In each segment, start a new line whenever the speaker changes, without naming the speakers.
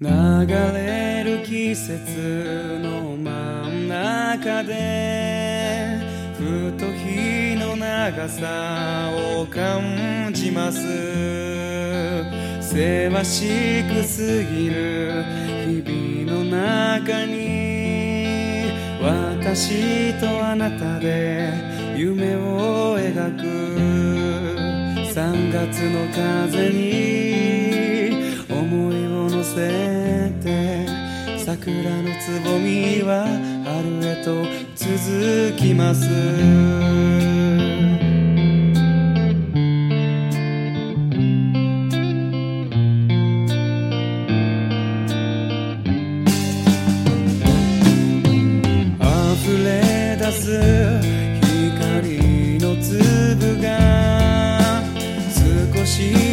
流れる季節の真ん中でふと日の長さを感じます。せわしくすぎる日々の中に私とあなたで夢を描く。3月の風にせて。桜のつぼみは春へと続きます。溢れ出す光の粒が少し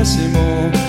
décimo